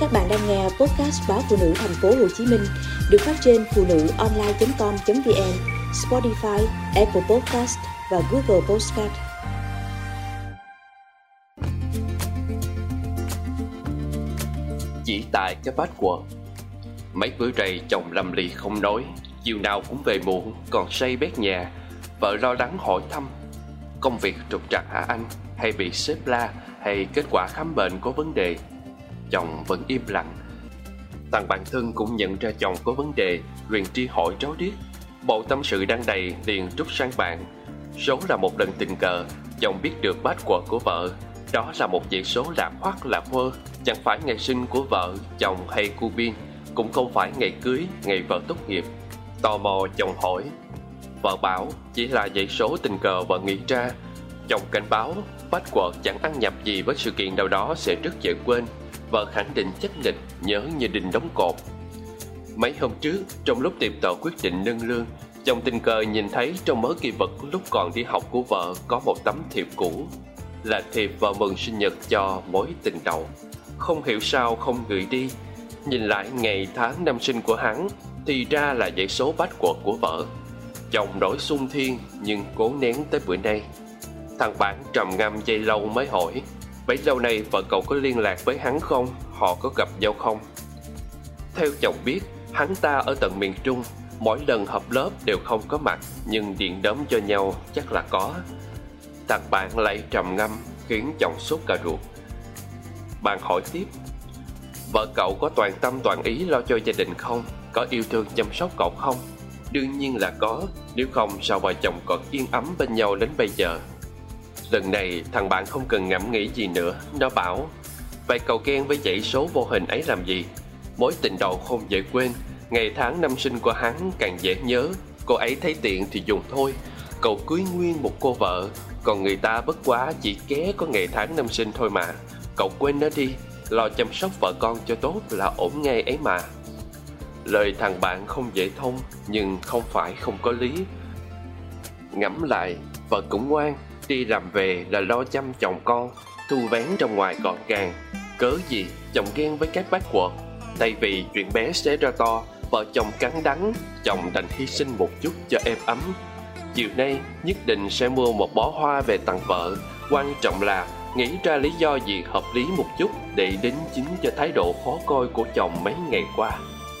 Các bạn đang nghe podcast báo phụ nữ thành phố Hồ Chí Minh được phát trên phụ nữ online.com.vn, Spotify, Apple Podcast và Google Podcast. Chỉ tại cái bát quần. Mấy bữa rày chồng lầm lì không nói Chiều nào cũng về muộn Còn say bét nhà. Vợ lo lắng hỏi thăm Công việc trục trặc hả anh? Hay bị xếp la? Hay kết quả khám bệnh có vấn đề? Chồng vẫn im lặng. Thằng bạn thân cũng nhận ra chồng có vấn đề Liền tri hỏi ráo riết. Bộ tâm sự đang đầy liền rút sang bạn. Số là một lần tình cờ Chồng biết được bát quật của vợ. Đó là một dãy số lạc hoắc lạc vơ Chẳng phải ngày sinh của vợ, chồng hay cu biên Cũng không phải ngày cưới, ngày vợ tốt nghiệp. Tò mò chồng hỏi. Vợ bảo chỉ là dãy số tình cờ vợ nghĩ ra. Chồng cảnh báo bát quật chẳng ăn nhập gì với sự kiện nào đó sẽ rất dễ quên. Vợ khẳng định chắc nịch nhớ như đình đóng cột. Mấy hôm trước, trong lúc tiệm tờ quyết định nâng lương, Chồng tình cờ nhìn thấy trong mớ kỳ vật lúc còn đi học của vợ có một tấm thiệp cũ, Là thiệp vợ mừng sinh nhật cho mối tình đầu. Không hiểu sao không gửi đi, Nhìn lại ngày tháng năm sinh của hắn Thì ra là dãy số bách quật của vợ. Chồng nổi sung thiên nhưng cố nén tới bữa nay. Thằng bạn trầm ngâm dây lâu mới hỏi Bấy lâu nay vợ cậu có liên lạc với hắn không? Họ có gặp nhau không? Theo chồng biết, hắn ta ở tận miền Trung Mỗi lần họp lớp đều không có mặt Nhưng điện đóm cho nhau chắc là có Thằng bạn lại trầm ngâm Khiến chồng sốt cả ruột Bạn hỏi tiếp Vợ cậu có toàn tâm toàn ý lo cho gia đình không? Có yêu thương chăm sóc cậu không? Đương nhiên là có Nếu không sao vợ chồng còn yên ấm bên nhau đến bây giờ Lần này, thằng bạn không cần ngẫm nghĩ gì nữa. Nó bảo, Vậy cậu ghen với dãy số vô hình ấy làm gì? Mối tình đầu không dễ quên. Ngày tháng năm sinh của hắn càng dễ nhớ. Cô ấy thấy tiện thì dùng thôi. Cậu cưới nguyên một cô vợ. Còn người ta bất quá chỉ ké có ngày tháng năm sinh thôi mà. Cậu quên nó đi. Lo chăm sóc vợ con cho tốt là ổn ngay ấy mà. Lời thằng bạn không dễ thông, Nhưng không phải không có lý. Ngẫm lại, Vợ cũng ngoan. Đi làm về là lo chăm chồng con, Thu vén trong ngoài gọn gàng, Cớ gì chồng ghen với các bác quật Thay vì chuyện bé sẽ ra to, Vợ chồng cắn đắng, Chồng đành hy sinh một chút cho êm ấm. Chiều nay, nhất định sẽ mua một bó hoa về tặng vợ. Quan trọng là nghĩ ra lý do gì hợp lý một chút Để đính chính cho thái độ khó coi của chồng mấy ngày qua.